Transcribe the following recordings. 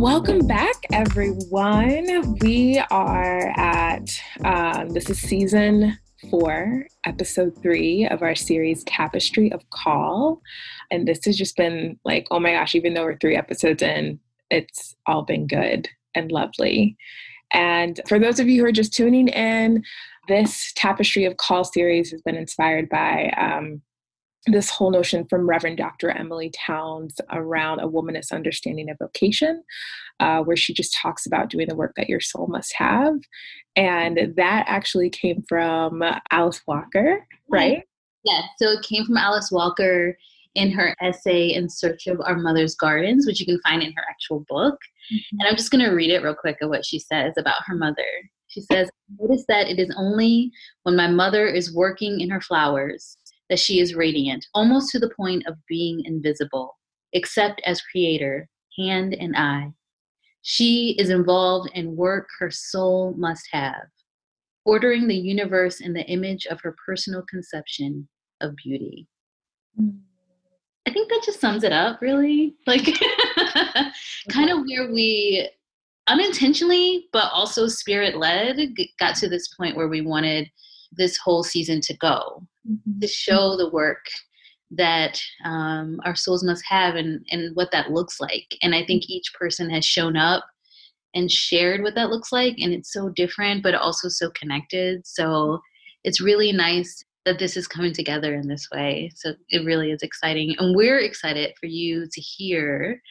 Welcome back, everyone. We are at, um, this is season four, episode three of our series Tapestry of Call. And this has just been like, oh my gosh, even though we're three episodes in, it's all been good and lovely. And for those of you who are just tuning in, this Tapestry of Call series has been inspired by um, this whole notion from Reverend Dr. Emilie Townes around a womanist understanding of vocation, uh, where she just talks about doing the work that your soul must have. And that actually came from Alice Walker, right? Yes. So it came from Alice Walker in her essay In Search of Our Mother's Gardens, which you can find in her actual book. Mm-hmm. And I'm just going to read it real quick of what she says about her mother. She says, Notice that it is only when my mother is working in her flowers that she is radiant, almost to the point of being invisible, except as creator, hand and eye. She is involved in work her soul must have, ordering the universe in the image of her personal conception of beauty. Mm. I think that just sums it up, really. Like, kind of where we unintentionally, but also spirit led, got to this point where we wanted this whole season to go mm-hmm. to show the work that um, our souls must have and, and what that looks like. And I think each person has shown up and shared what that looks like. And it's so different, but also so connected. So it's really nice that this is coming together in this way. So it really is exciting. And we're excited for you to hear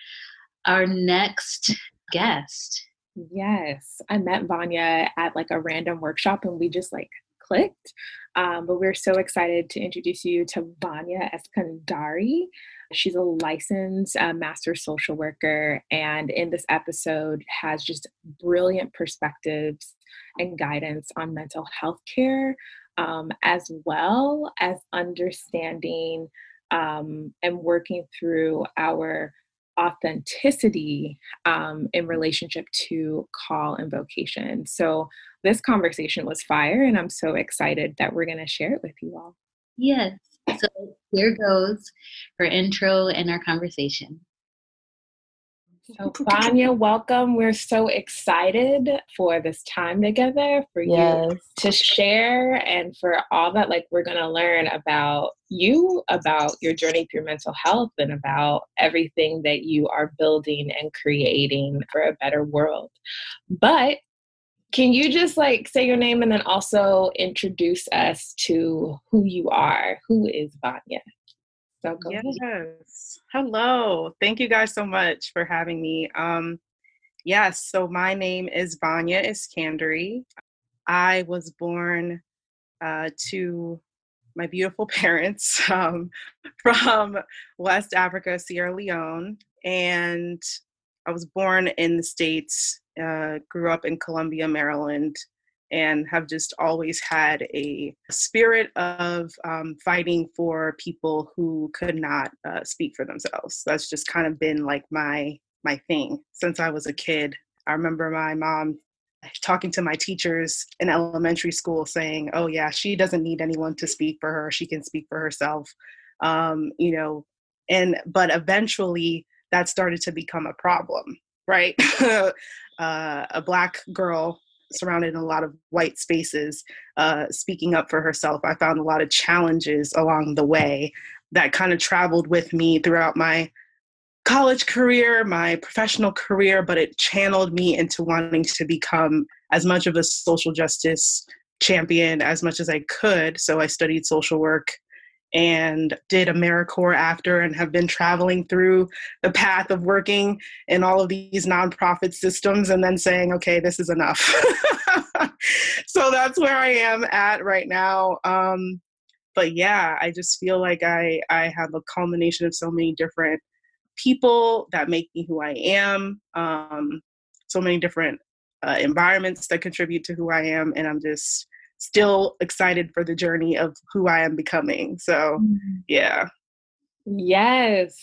our next guest. Yes. I met Vanya at like a random workshop and we just like clicked. Um, but we're so excited to introduce you to Vanya Eskandari. She's a licensed uh, master social worker, and in this episode, has just brilliant perspectives and guidance on mental health care, um, as well as understanding um, and working through our authenticity um, in relationship to call and vocation. So, this conversation was fire, and I'm so excited that we're going to share it with you all. Yes. So, here goes her intro and our conversation. So, Vanya, welcome. We're so excited for this time together, for yes. you to share, and for all that like we're going to learn about you, about your journey through mental health, and about everything that you are building and creating for a better world. But can you just like say your name and then also introduce us to who you are? Who is Vanya? So yes. Hello. Thank you guys so much for having me. Um, yes, so my name is Vanya Iskandari. I was born uh, to my beautiful parents um, from West Africa, Sierra Leone, and I was born in the States, uh, grew up in Columbia, Maryland, and have just always had a spirit of um, fighting for people who could not uh, speak for themselves. That's just kind of been like my my thing since I was a kid. I remember my mom talking to my teachers in elementary school saying, "Oh yeah, she doesn't need anyone to speak for her. She can speak for herself." Um, you know, and but eventually that started to become a problem, right? uh, a black girl surrounded in a lot of white spaces, uh, speaking up for herself. I found a lot of challenges along the way that kind of traveled with me throughout my college career, my professional career, but it channeled me into wanting to become as much of a social justice champion as much as I could. So I studied social work and did AmeriCorps after and have been traveling through the path of working in all of these nonprofit systems and then saying, okay, this is enough. so that's where I am at right now. Um, but yeah, I just feel like I, I have a culmination of so many different people that make me who I am, um, so many different uh, environments that contribute to who I am, and I'm just still excited for the journey of who I am becoming. So, mm-hmm. yeah. Yes.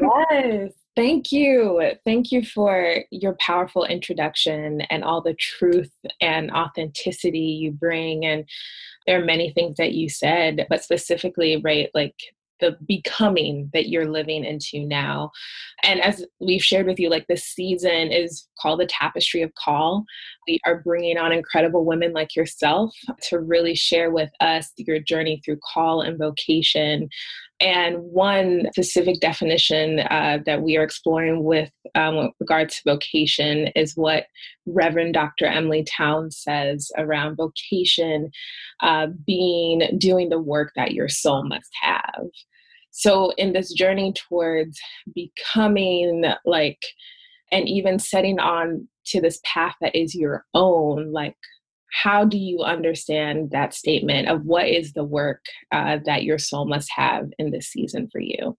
yes. Thank you. Thank you for your powerful introduction and all the truth and authenticity you bring. And there are many things that you said, but specifically, right, like the becoming that you're living into now. And as we've shared with you, like this season is called the Tapestry of Call. We are bringing on incredible women like yourself to really share with us your journey through call and vocation. And one specific definition uh, that we are exploring with, um, with regard to vocation is what Reverend Dr. Emilie Townes says around vocation uh, being doing the work that your soul must have. So, in this journey towards becoming like, and even setting on to this path that is your own, like, how do you understand that statement of what is the work uh, that your soul must have in this season for you?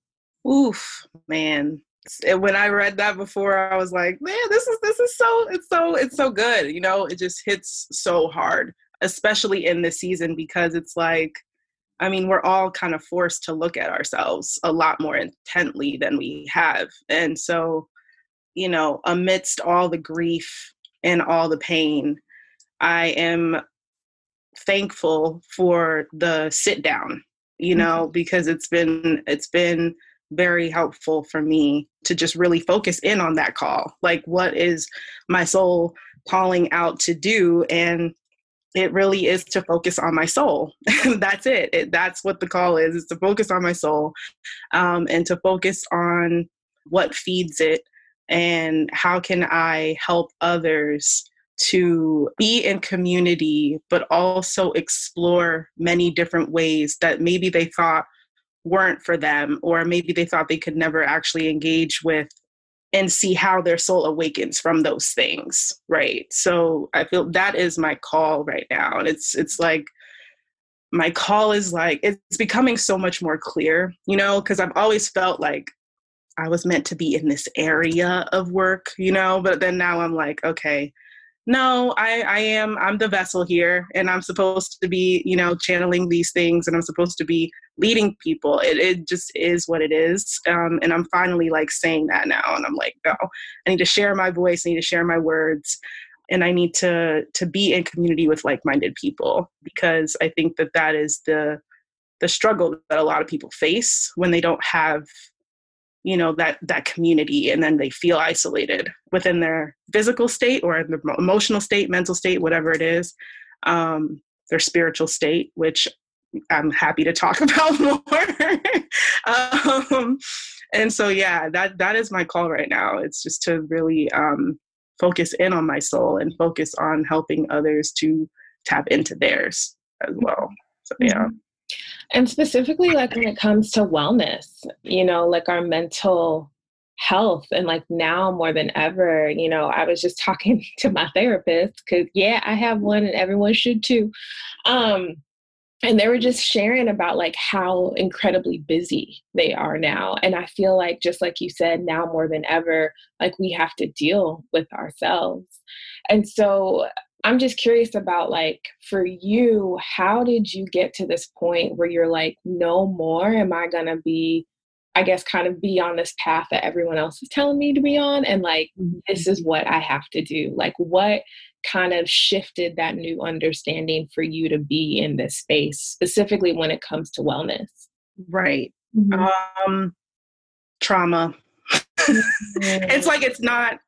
Oof, man. When I read that before, I was like, man, this is this is so it's so it's so good. You know, it just hits so hard, especially in this season because it's like I mean, we're all kind of forced to look at ourselves a lot more intently than we have. And so, you know, amidst all the grief and all the pain, I am thankful for the sit down, you know, mm-hmm. because it's been it's been very helpful for me to just really focus in on that call. Like what is my soul calling out to do and it really is to focus on my soul. that's it. it. That's what the call is, It's to focus on my soul um, and to focus on what feeds it and how can I help others to be in community, but also explore many different ways that maybe they thought weren't for them, or maybe they thought they could never actually engage with and see how their soul awakens from those things right? So i feel that is my call right now and it's it's like my call is like it's becoming so much more clear you know because i've always felt like i was meant to be in this area of work you know but then now i'm like okay no i i am i'm the vessel here and i'm supposed to be you know channeling these things and i'm supposed to be leading people. It, it just is what it is um, and i'm finally like saying that now and i'm like no i need to share my voice i need to share my words and i need to to be in community with like-minded people because i think that that is the the struggle that a lot of people face when they don't have you know that that community and then they feel isolated within their physical state or their emotional state mental state whatever it is um, their spiritual state which i'm happy to talk about more. Um, and so yeah that that is my call right now. It's just to really um, focus in on my soul and focus on helping others to tap into theirs as well. So yeah. Mm-hmm. And specifically, like when it comes to wellness, you know, like our mental health and like now more than ever you know i was just talking to my therapist because yeah i have one and everyone should too. Um and they were just sharing about like how incredibly busy they are now. And i feel like just like you said now more than ever like we have to deal with ourselves. And so I'm just curious about like for you, how did you get to this point where you're like, no more am I gonna be, I guess, kind of be on this path that everyone else is telling me to be on, and like mm-hmm. this is what I have to do. Like, what kind of shifted that new understanding for you to be in this space, specifically when it comes to wellness? Right. Mm-hmm. Um, trauma. it's like it's not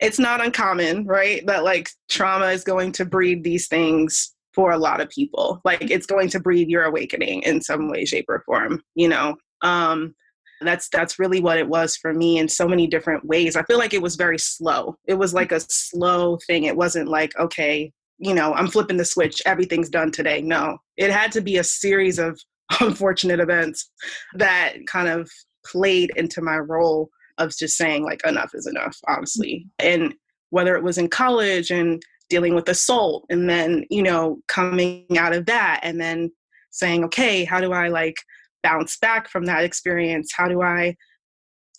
it's not uncommon, right? That like trauma is going to breed these things for a lot of people. Like it's going to breed your awakening in some way, shape, or form, you know. Um that's that's really what it was for me in so many different ways. I feel like it was very slow. It was like a slow thing. It wasn't like, okay, you know, I'm flipping the switch, everything's done today. No. It had to be a series of unfortunate events that kind of played into my role of just saying like enough is enough honestly. And whether it was in college and dealing with assault and then you know coming out of that and then saying okay how do i like bounce back from that experience? How do i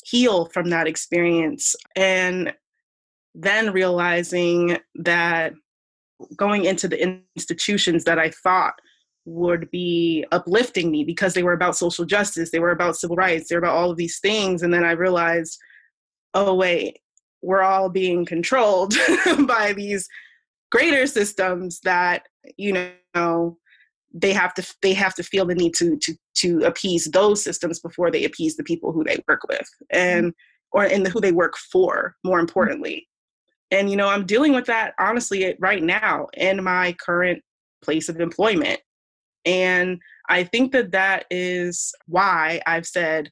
heal from that experience? And then realizing that going into the institutions that i thought would be uplifting me because they were about social justice, they were about civil rights, they were about all of these things. And then I realized, oh, wait, we're all being controlled by these greater systems that, you know, they have to they have to feel the need to to to appease those systems before they appease the people who they work with and mm-hmm. or in the who they work for more mm-hmm. importantly. And you know i'm dealing with that honestly right now in my current place of employment and i think that that is why i've said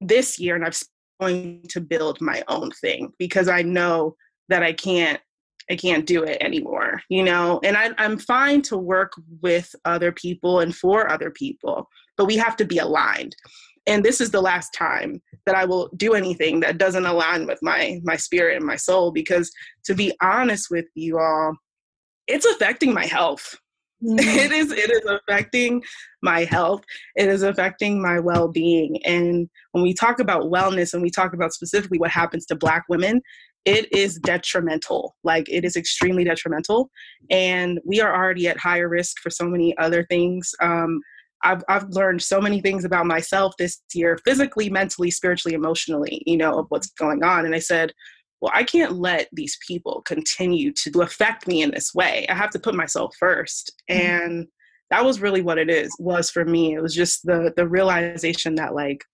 this year and i'm going to build my own thing because i know that i can't I can't do it anymore, you know? And I, I'm fine to work with other people and for other people, but we have to be aligned. And this is the last time that I will do anything that doesn't align with my my spirit and my soul because to be honest with you all, it's affecting my health. Mm-hmm. It is it is affecting my health. It is affecting my well-being. And when we talk about wellness and we talk about specifically what happens to black women, it is detrimental. Like it is extremely detrimental. And we are already at higher risk for so many other things. Um, I've, I've learned so many things about myself this year, physically, mentally, spiritually, emotionally, you know, of what's going on. And I said, well, I can't let these people continue to affect me in this way. I have to put myself 1st mm-hmm. And that was really what it is, was for me. It was just the the realization that like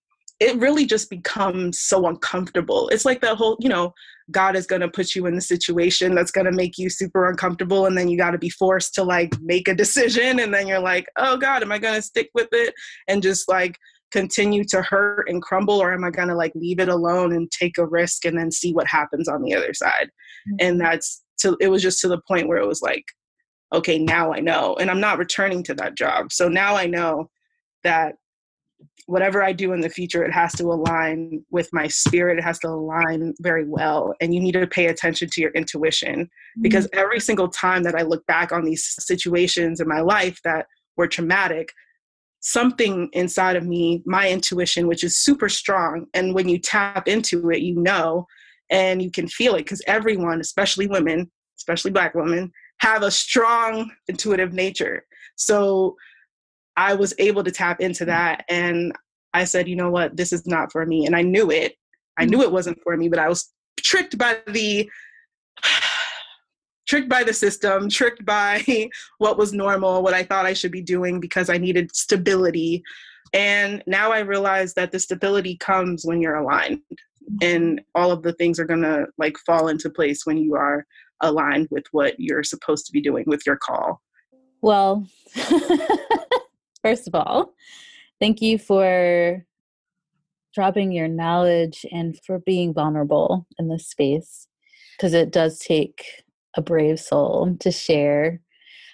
it really just becomes so uncomfortable. It's like that whole, you know, God is going to put you in the situation that's going to make you super uncomfortable. And then you got to be forced to like make a decision. And then you're like, oh God, am I going to stick with it and just like continue to hurt and crumble? Or am I going to like leave it alone and take a risk and then see what happens on the other side? Mm-hmm. And that's to, it was just to the point where it was like, okay, now I know. And I'm not returning to that job. So now I know that whatever I do in the future, it has to align with my spirit. It has to align very well. And you need to pay attention to your intuition mm-hmm. because every single time that I look back on these situations in my life that were traumatic, something inside of me, my intuition, which is super strong, and when you tap into it, you know and you can feel it because everyone, especially women, especially Black women, have a strong intuitive nature. So I was able to tap into mm. that. And I said, you know what, this is not for me. And I knew it. I knew it wasn't for me, but I was tricked by the tricked by the system, tricked by what was normal, what I thought I should be doing because I needed stability. And now I realize that the stability comes when you're aligned mm-hmm. and all of the things are going to like fall into place when you are aligned with what you're supposed to be doing with your call. Well, first of all, thank you for dropping your knowledge and for being vulnerable in this space because it does take a brave soul to share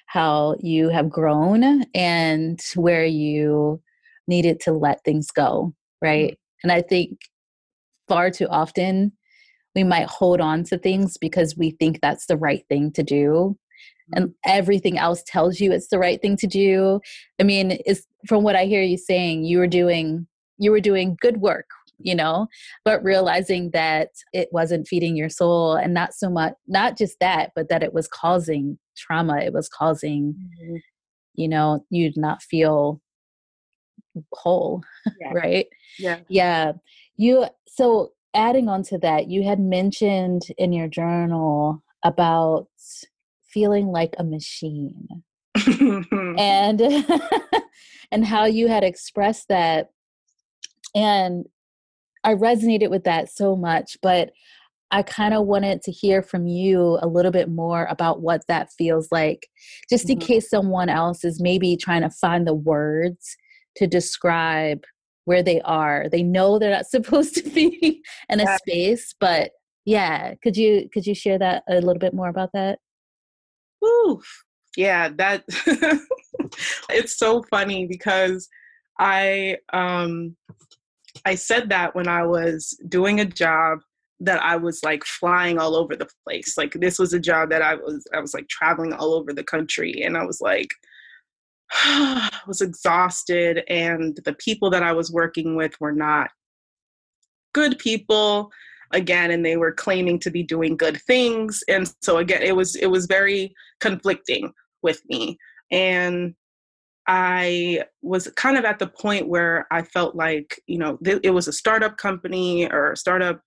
how you have grown and where you needed to let things go, right? Mm-hmm. And I think far too often we might hold on to things because we think that's the right thing to do and everything else tells you it's the right thing to do i mean is from what i hear you saying you were doing you were doing good work you know but realizing that it wasn't feeding your soul and not so much not just that but that it was causing trauma it was causing mm-hmm. you know you not feel whole yeah. right yeah yeah you so adding on to that you had mentioned in your journal about feeling like a machine and and how you had expressed that and i resonated with that so much but i kind of wanted to hear from you a little bit more about what that feels like just in mm-hmm. case someone else is maybe trying to find the words to describe where they are they know they're not supposed to be in a yeah. space but yeah could you could you share that a little bit more about that Whew. Yeah, that it's so funny because I um I said that when I was doing a job that I was like flying all over the place. Like this was a job that I was I was like traveling all over the country and I was like I was exhausted and the people that I was working with were not good people again and they were claiming to be doing good things and so again it was it was very conflicting with me and i was kind of at the point where i felt like you know th- it was a startup company or a startup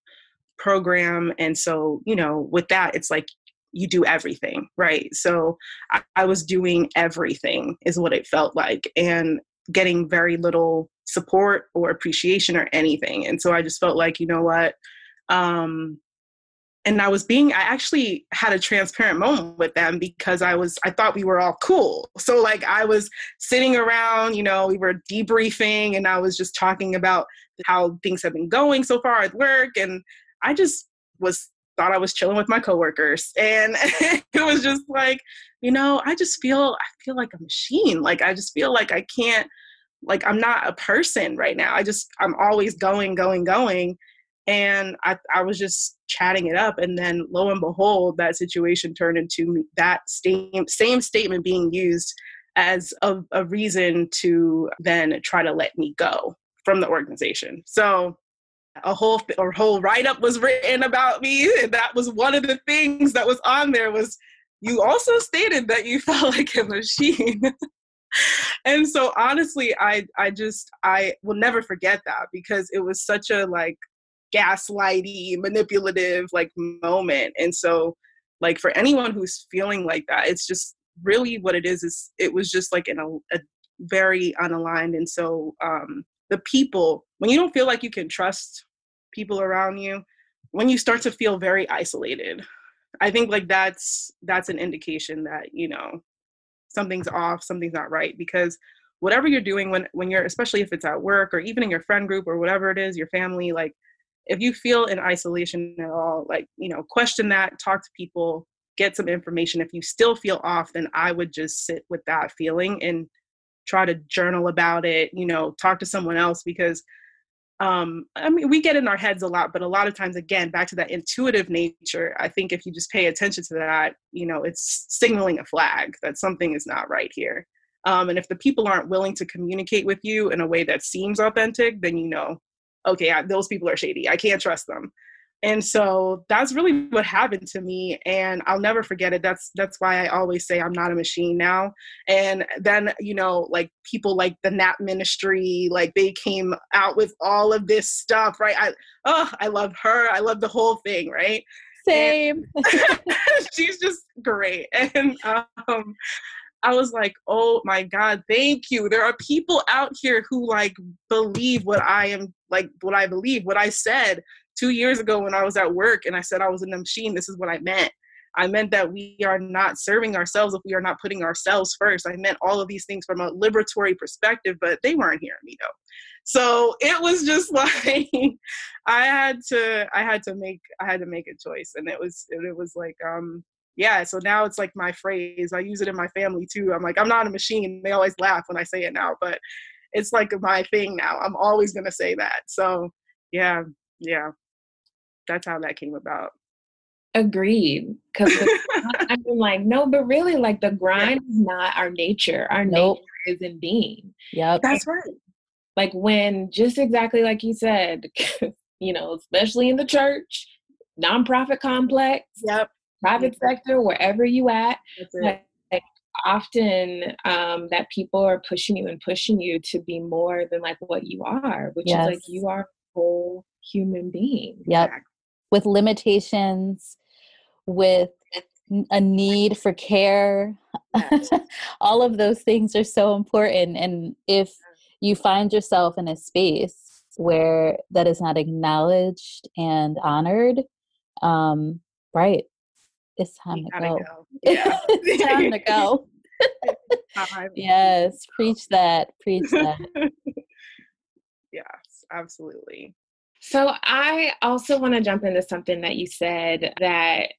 program and so you know with that it's like you do everything right so I, I was doing everything is what it felt like and getting very little support or appreciation or anything. And so I just felt like, you know what? Um, and I was being, I actually had a transparent moment with them because I was, I thought we were all cool. So, like, I was sitting around, you know, we were debriefing and I was just talking about how things have been going so far at work. And I just was, thought I was chilling with my coworkers. And it was just like, you know, I just feel, I feel like a machine. Like, I just feel like I can't, like, I'm not a person right now. I just, I'm always going, going, going and I, I was just chatting it up and then lo and behold that situation turned into that same, same statement being used as a, a reason to then try to let me go from the organization. So a whole a whole write-up was written about me and that was one of the things that was on there was you also stated that you felt like a machine. And so honestly i i just i will never forget that because it was such a like gaslighty, manipulative like moment. And so like for anyone who's feeling like that, it's just really what it is is it was just like in a, a very unaligned and so um the people when you don't feel like you can trust people around you when you start to feel very isolated i think like that's that's an indication that you know something's off something's not right because whatever you're doing when when you're especially if it's at work or even in your friend group or whatever it is your family like if you feel in isolation at all, like, you know, question that, talk to people, get some information. If you still feel off, then I would just sit with that feeling and try to journal about it, you know, talk to someone else because um i mean we get in our heads a lot but a lot of times again back to that intuitive nature i think if you just pay attention to that you know it's signaling a flag that something is not right here um, and if the people aren't willing to communicate with you in a way that seems authentic then you know okay, I, those people are shady. I can't trust them. And so that's really what happened to me and I'll never forget it. That's that's why I always say I'm not a machine now. And then, you know, like people like the Nap Ministry, like they came out with all of this stuff, right? I oh, I love her. I love the whole thing, right? Same. she's just great. And um I was like, oh my God, thank you. There are people out here who like believe what I am like what I believe, what I said two years ago when I was at work and I said I was in the machine. This is what I meant. I meant that we are not serving ourselves if we are not putting ourselves first. I meant all of these things from a liberatory perspective, but they weren't hearing me though. So it was just like I had to I had to make I had to make a choice and it was it was like um yeah, so now it's like my phrase. I use it in my family too. I'm like, I'm not a machine. They always laugh when I say it now, but it's like my thing now. I'm always gonna say that. So yeah, yeah. That's how that came about. Agreed. Because I'm like, no, but really, like the grind yeah. is not our nature. Our nope. nature is in being. Yep. That's right. Like when just exactly like you said, you know, especially in the church, nonprofit complex. Yep private sector, wherever you at. Like, often um, that people are pushing you and pushing you to be more than like what you are, which yes. is like you are a whole human being. Yep. With limitations, with a need for care. Yes. All of those things are so important. And if you find yourself in a space where that is not acknowledged and honored, um, right, it's time to go. go. Yeah. it's time to go. yes, preach that. Preach that. yes, absolutely. So I also want to jump into something that you said that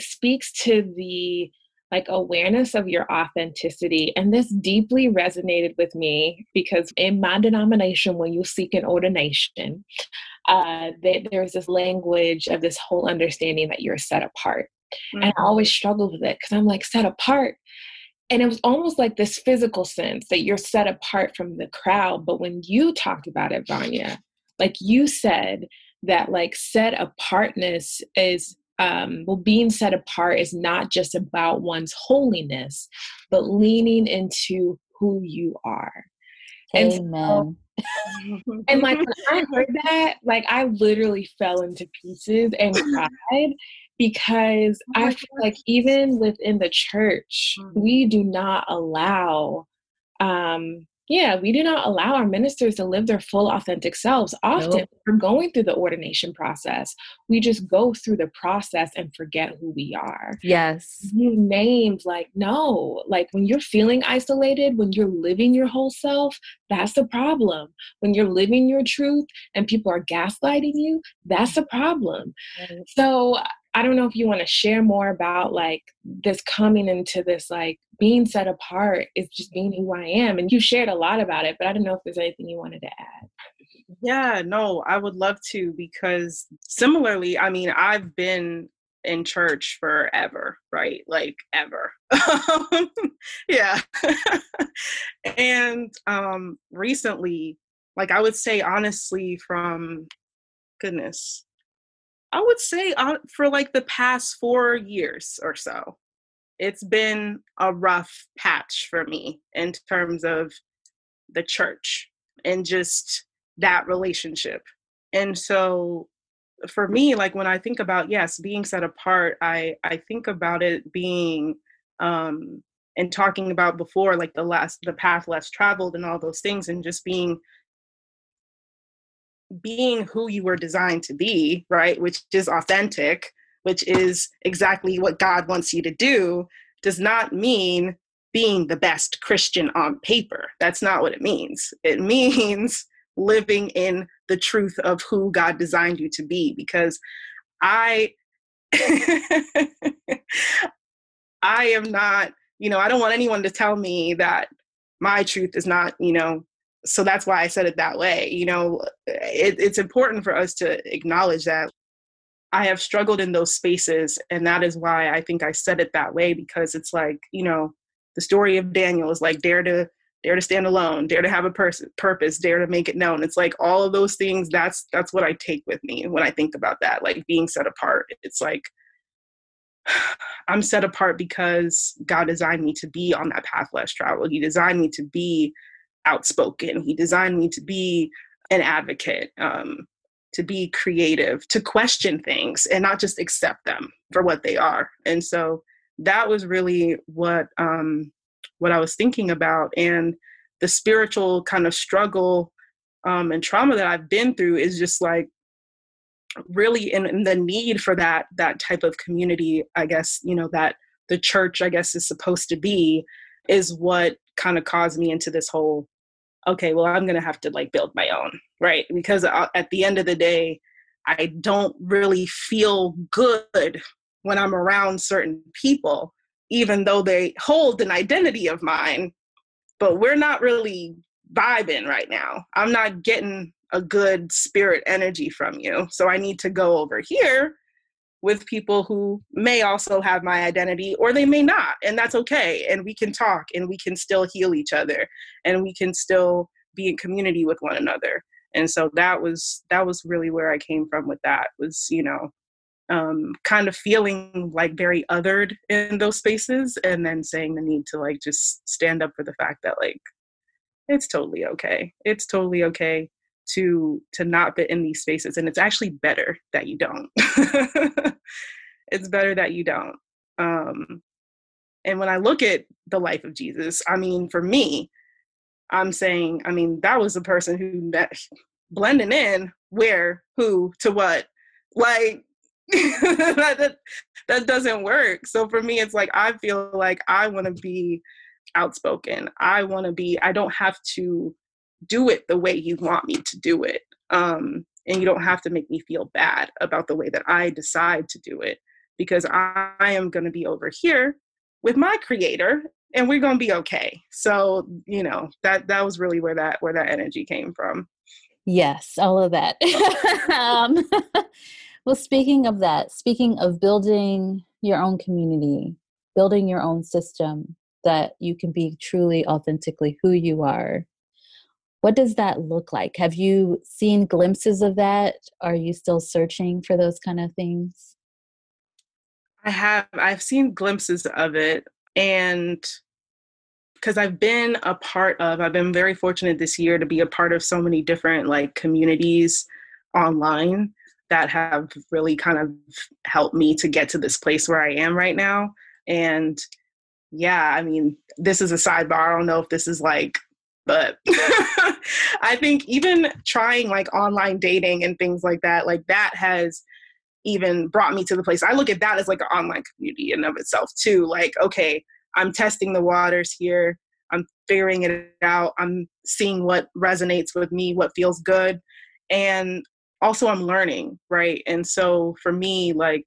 speaks to the like awareness of your authenticity. And this deeply resonated with me because in my denomination, when you seek an ordination, uh, they, there's this language of this whole understanding that you're set apart. Mm-hmm. And I always struggled with it because I'm like set apart. And it was almost like this physical sense that you're set apart from the crowd. But when you talked about it, Vanya, like you said that like set apartness is um, well, being set apart is not just about one's holiness, but leaning into who you are. Amen. And, so, and like when I heard that, like I literally fell into pieces and cried because oh I feel gosh. like even within the church, mm-hmm. we do not allow, um, Yeah, we do not allow our ministers to live their full authentic selves. Often nope. we're going through the ordination process. We just go through the process and forget who we are. Yes. You named like, no, like when you're feeling isolated, when you're living your whole self, that's the problem. When you're living your truth and people are gaslighting you, that's the problem. Right. So I don't know if you want to share more about like this coming into this like being set apart is just being who I am. And you shared a lot about it, but I don't know if there's anything you wanted to add. Yeah, no, I would love to because similarly, I mean, I've been in church forever, right? Like ever. yeah. and um recently, like I would say honestly from goodness, I would say uh, for like the past four years or so, it's been a rough patch for me in terms of the church and just that relationship. And so for me, like when I think about yes, being set apart, I I think about it being um and talking about before like the last the path less traveled and all those things and just being being who you were designed to be, right, which is authentic, which is exactly what God wants you to do, does not mean being the best Christian on paper. That's not what it means. It means living in the truth of who God designed you to be because I I am not, you know, I don't want anyone to tell me that my truth is not, you know, so that's why I said it that way. You know, it, it's important for us to acknowledge that I have struggled in those spaces, and that is why I think I said it that way because it's like you know, the story of Daniel is like dare to dare to stand alone, dare to have a pers- purpose, dare to make it known. It's like all of those things. That's that's what I take with me when I think about that, like being set apart. It's like I'm set apart because God designed me to be on that path less traveled. He designed me to be outspoken. He designed me to be an advocate, um, to be creative, to question things and not just accept them for what they are. And so that was really what um, what I was thinking about. And the spiritual kind of struggle um, and trauma that I've been through is just like really in, in the need for that that type of community. I guess you know that the church, I guess, is supposed to be is what kind of caused me into this whole okay well i'm going to have to like build my own right? Because uh, at the end of the day i don't really feel good when i'm around certain people even though they hold an identity of mine but we're not really vibing right now. I'm not getting a good spirit energy from you so i need to go over here with people who may also have my identity or they may not and that's okay. And we can talk and we can still heal each other and we can still be in community with one another. And so that was that was really where i came from with that was you know um, kind of feeling like very othered in those spaces and then saying the need to like just stand up for the fact that like it's totally okay. It's totally okay to to not fit in these spaces and it's actually better that you don't. It's better that you don't. Um and when i look at the life of jesus i mean for me i'm saying i mean that was a person who met blending in where who to what. Like that, that that doesn't work. So for me it's like i feel like i want to be outspoken. I want to be i don't have to do it the way you want me to do it. Um, and you don't have to make me feel bad about the way that I decide to do it because I, am going to be over here with my creator and we're going to be okay. So, you know, that that was really where that where that energy came from. Yes, all of that. um, well, speaking of that, speaking of building your own community, building your own system that you can be truly authentically who you are what does that look like? Have you seen glimpses of that? Are you still searching for those kind of things? I have. I've seen glimpses of it. And because I've been a part of, I've been very fortunate this year to be a part of so many different like communities online that have really kind of helped me to get to this place where I am right now. And yeah, I mean, this is a sidebar. I don't know if this is like but I think even trying like online dating and things like that, like that has even brought me to the place. I look at that as like an online community in of itself too. Like, okay, I'm testing the waters here. I'm figuring it out. I'm seeing what resonates with me, what feels good. And also I'm learning, right? And so for me, like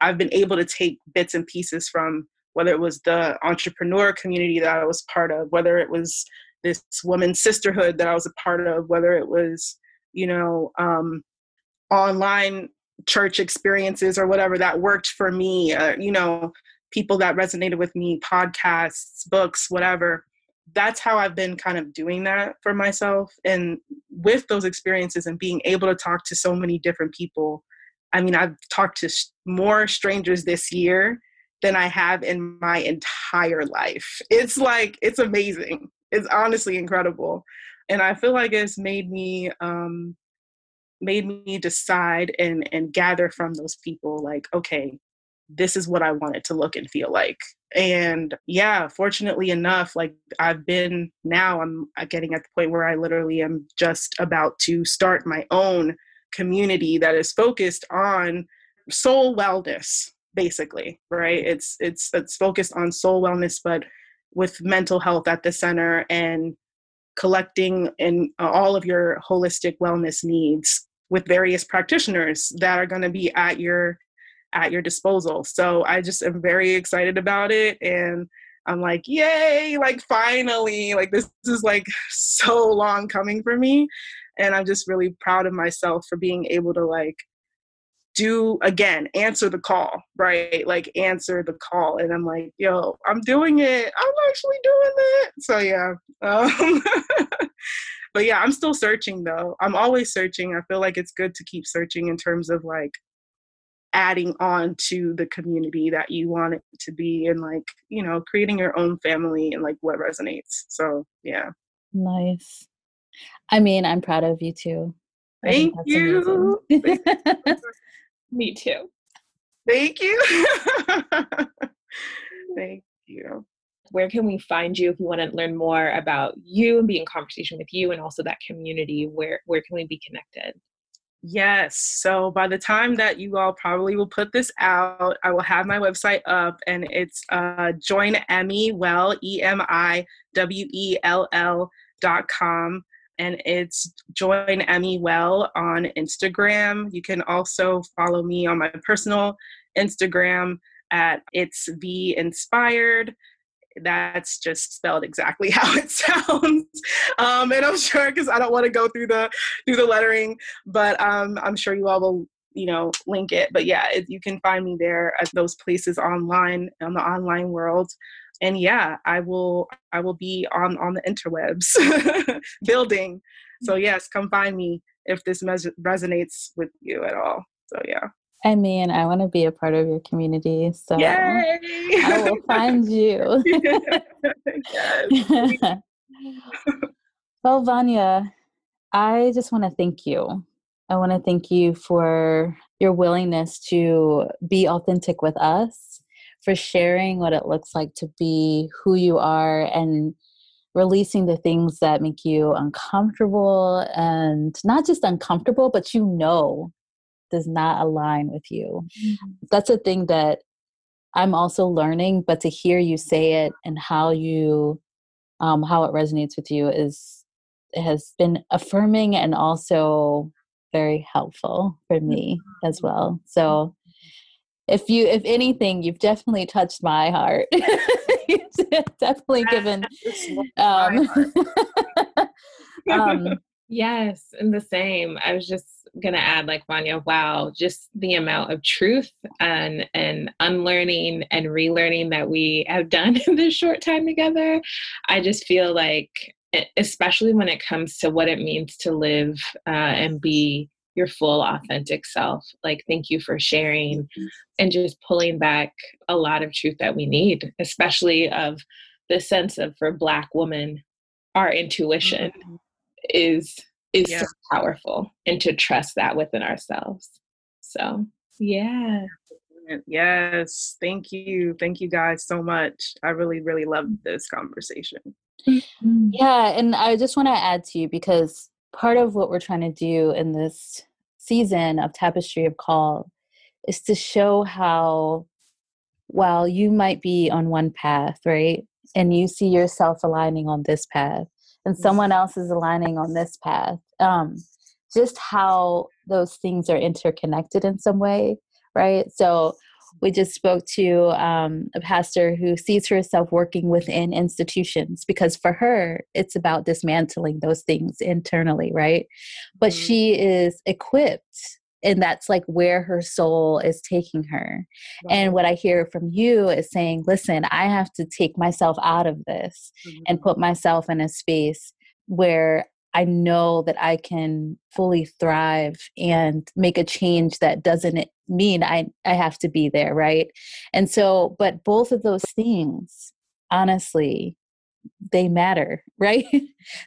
I've been able to take bits and pieces from whether it was the entrepreneur community that I was part of, whether it was this woman's sisterhood that I was a part of, whether it was, you know, um, online church experiences or whatever that worked for me, uh, you know, people that resonated with me, podcasts, books, whatever. That's how I've been kind of doing that for myself. And with those experiences and being able to talk to so many different people, I mean, I've talked to more strangers this year than I have in my entire life. It's like, it's amazing. It's honestly incredible. And I feel like it's made me, um, made me decide and, and gather from those people like, okay, this is what I want it to look and feel like. And yeah, fortunately enough, like I've been now, I'm getting at the point where I literally am just about to start my own community that is focused on soul wellness basically right it's it's it's focused on soul wellness but with mental health at the center and collecting in uh, all of your holistic wellness needs with various practitioners that are going to be at your at your disposal. So i just am very excited about it and i'm like yay like finally like this is like so long coming for me. And i'm just really proud of myself for being able to like do again answer the call right? Like answer the call. And i'm like yo i'm doing it. I'm actually doing it. So yeah. Um, but yeah i'm still searching though. I'm always searching. I feel like it's good to keep searching in terms of like adding on to the community that you want it to be and like you know creating your own family and like what resonates. So yeah. Nice. I mean, I'm proud of you too. Thank you. Me too. Thank you. Thank you. Where can we find you if we want to learn more about you and be in conversation with you and also that community? Where where can we be connected? Yes. So by the time that you all probably will put this out, I will have my website up and it's uh, join Emmy Well, E M I W E L L dot com and it's join Emmy Well on Instagram. You can also follow me on my personal Instagram at it's the inspired. That's just spelled exactly how it sounds, um, and I'm sure because I don't want to go through the through the lettering, but um, I'm sure you all will you know link it but yeah it, you can find me there at those places online on the online world and yeah i will i will be on on the interwebs building so mm. yes come find me if this mes- resonates with you at all so yeah I mean, I want to be a part of your community, so Yay! I will find you. well, Vanya, I just want to thank you. I want to thank you for your willingness to be authentic with us for sharing what it looks like to be who you are and releasing the things that make you uncomfortable and not just uncomfortable, but you know does not align with you. Mm-hmm. That's a thing that I'm also learning, but to hear you say it and how you um, how it resonates with you is has been affirming and also very helpful for me as well. So if you if anything you've definitely touched my heart. Definitely given um, um, yes and the same. I was just gonna add like vanya wow just the amount of truth and and unlearning and relearning that we have done in this short time together. I just feel like especially when it comes to what it means to live uh, and be your full authentic self. Like, thank you for sharing mm-hmm. and just pulling back a lot of truth that we need, especially of the sense of for Black women, our intuition mm-hmm. is is yeah. so powerful, and to trust that within ourselves. So, yeah. Yes, thank you. Thank you guys so much. I really, really loved this conversation. Mm-hmm. Yeah, and I just want to add to you because part of what we're trying to do in this season of Tapestry of Call is to show how while you might be on one path, right? And you see yourself aligning on this path, and someone else is aligning on this path. Um, just how those things are interconnected in some way, right? So we just spoke to um, a pastor who sees herself working within institutions because for her it's about dismantling those things internally right but mm-hmm. she is equipped and that's like where her soul is taking her right. and what i hear from you is saying listen i have to take myself out of this mm-hmm. and put myself in a space where I know that I can fully thrive and make a change that doesn't mean I, I have to be there, right? And so, but both of those things, honestly, they matter, right?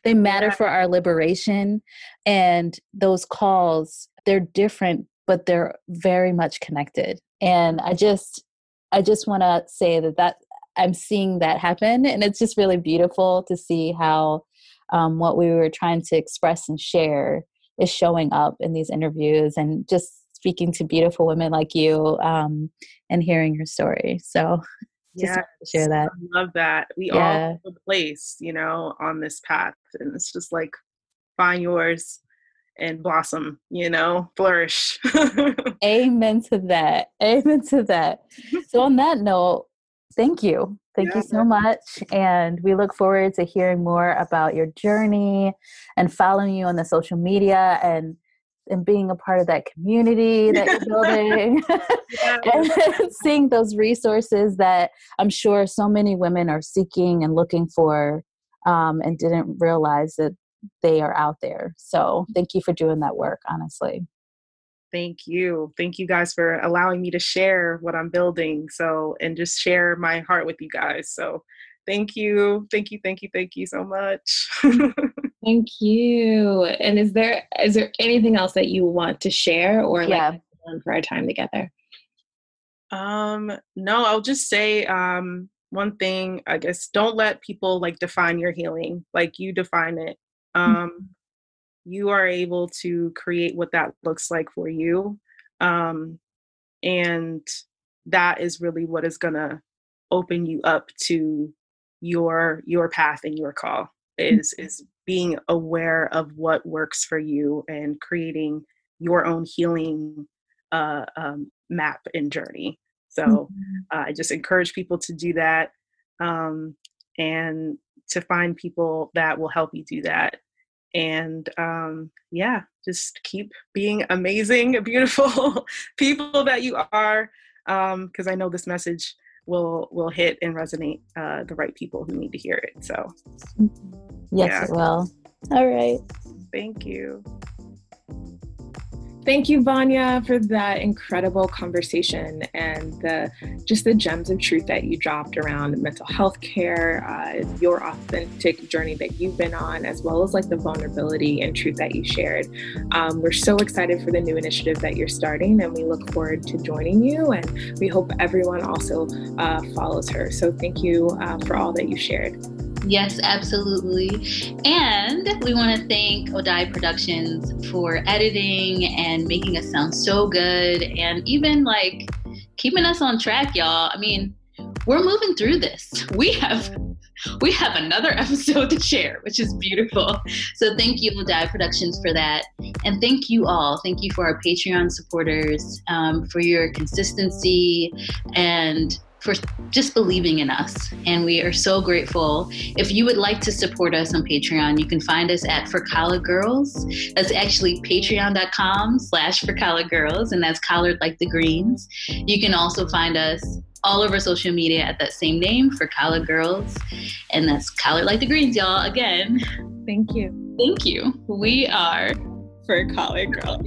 they matter yeah. for our liberation. And those calls, they're different, but they're very much connected. And I just, I just want to say that that I'm seeing that happen. And it's just really beautiful to see how um, what we were trying to express and share is showing up in these interviews and just speaking to beautiful women like you um, and hearing your story. So yeah, share that. I love that. We yeah. all have a place, you know, on this path, and it's just like find yours and blossom, you know, flourish. Amen to that. Amen to that. So on that note, thank you. Thank yeah. you so much. And we look forward to hearing more about your journey and following you on the social media and and being a part of that community that you're building and seeing those resources that I'm sure so many women are seeking and looking for um, and didn't realize that they are out there. So thank you for doing that work, honestly. Thank you. Thank you guys for allowing me to share what I'm building. So, and just share my heart with you guys. So, thank you. Thank you. Thank you. Thank you so much. thank you. And is there is there anything else that you want to share or yeah. like for our time together? Um, no, I'll just say um one thing, I guess don't let people like define your healing. Like you define it. Mm-hmm. Um you are able to create what that looks like for you. Um, and that is really what is going to open you up to your your path and your call is is being aware of what works for you and creating your own healing uh, um, map and journey so mm-hmm. uh, i just encourage people to do that um, and to find people that will help you do that and um, yeah just keep being amazing beautiful people that you are because um, i know this message will will hit and resonate uh, the right people who need to hear it so. Yes yeah. it will. All right. Thank you Thank you, Vanya, for that incredible conversation and the just the gems of truth that you dropped around mental health care, uh, your authentic journey that you've been on, as well as like the vulnerability and truth that you shared. Um, we're so excited for the new initiative that you're starting, and we look forward to joining you. And we hope everyone also uh, follows her. So thank you uh, for all that you shared. Yes, absolutely. And we want to thank Odai Productions for editing and making us sound so good and even like keeping us on track, y'all. I mean, we're moving through this. We have we have another episode to share, which is beautiful. So thank you, Odai Productions, for that. And thank you all. Thank you for our Patreon supporters, um, for your consistency and for just believing in us. And we are so grateful. If you would like to support us on Patreon, you can find us at For Collard Girls. That's actually patreon.com slash For Collard Girls, and that's collard like the greens. You can also find us all over social media at that same name, For Collard Girls. And that's collard like the greens, y'all. Again. Thank you. Thank you. We are For Collard Girls.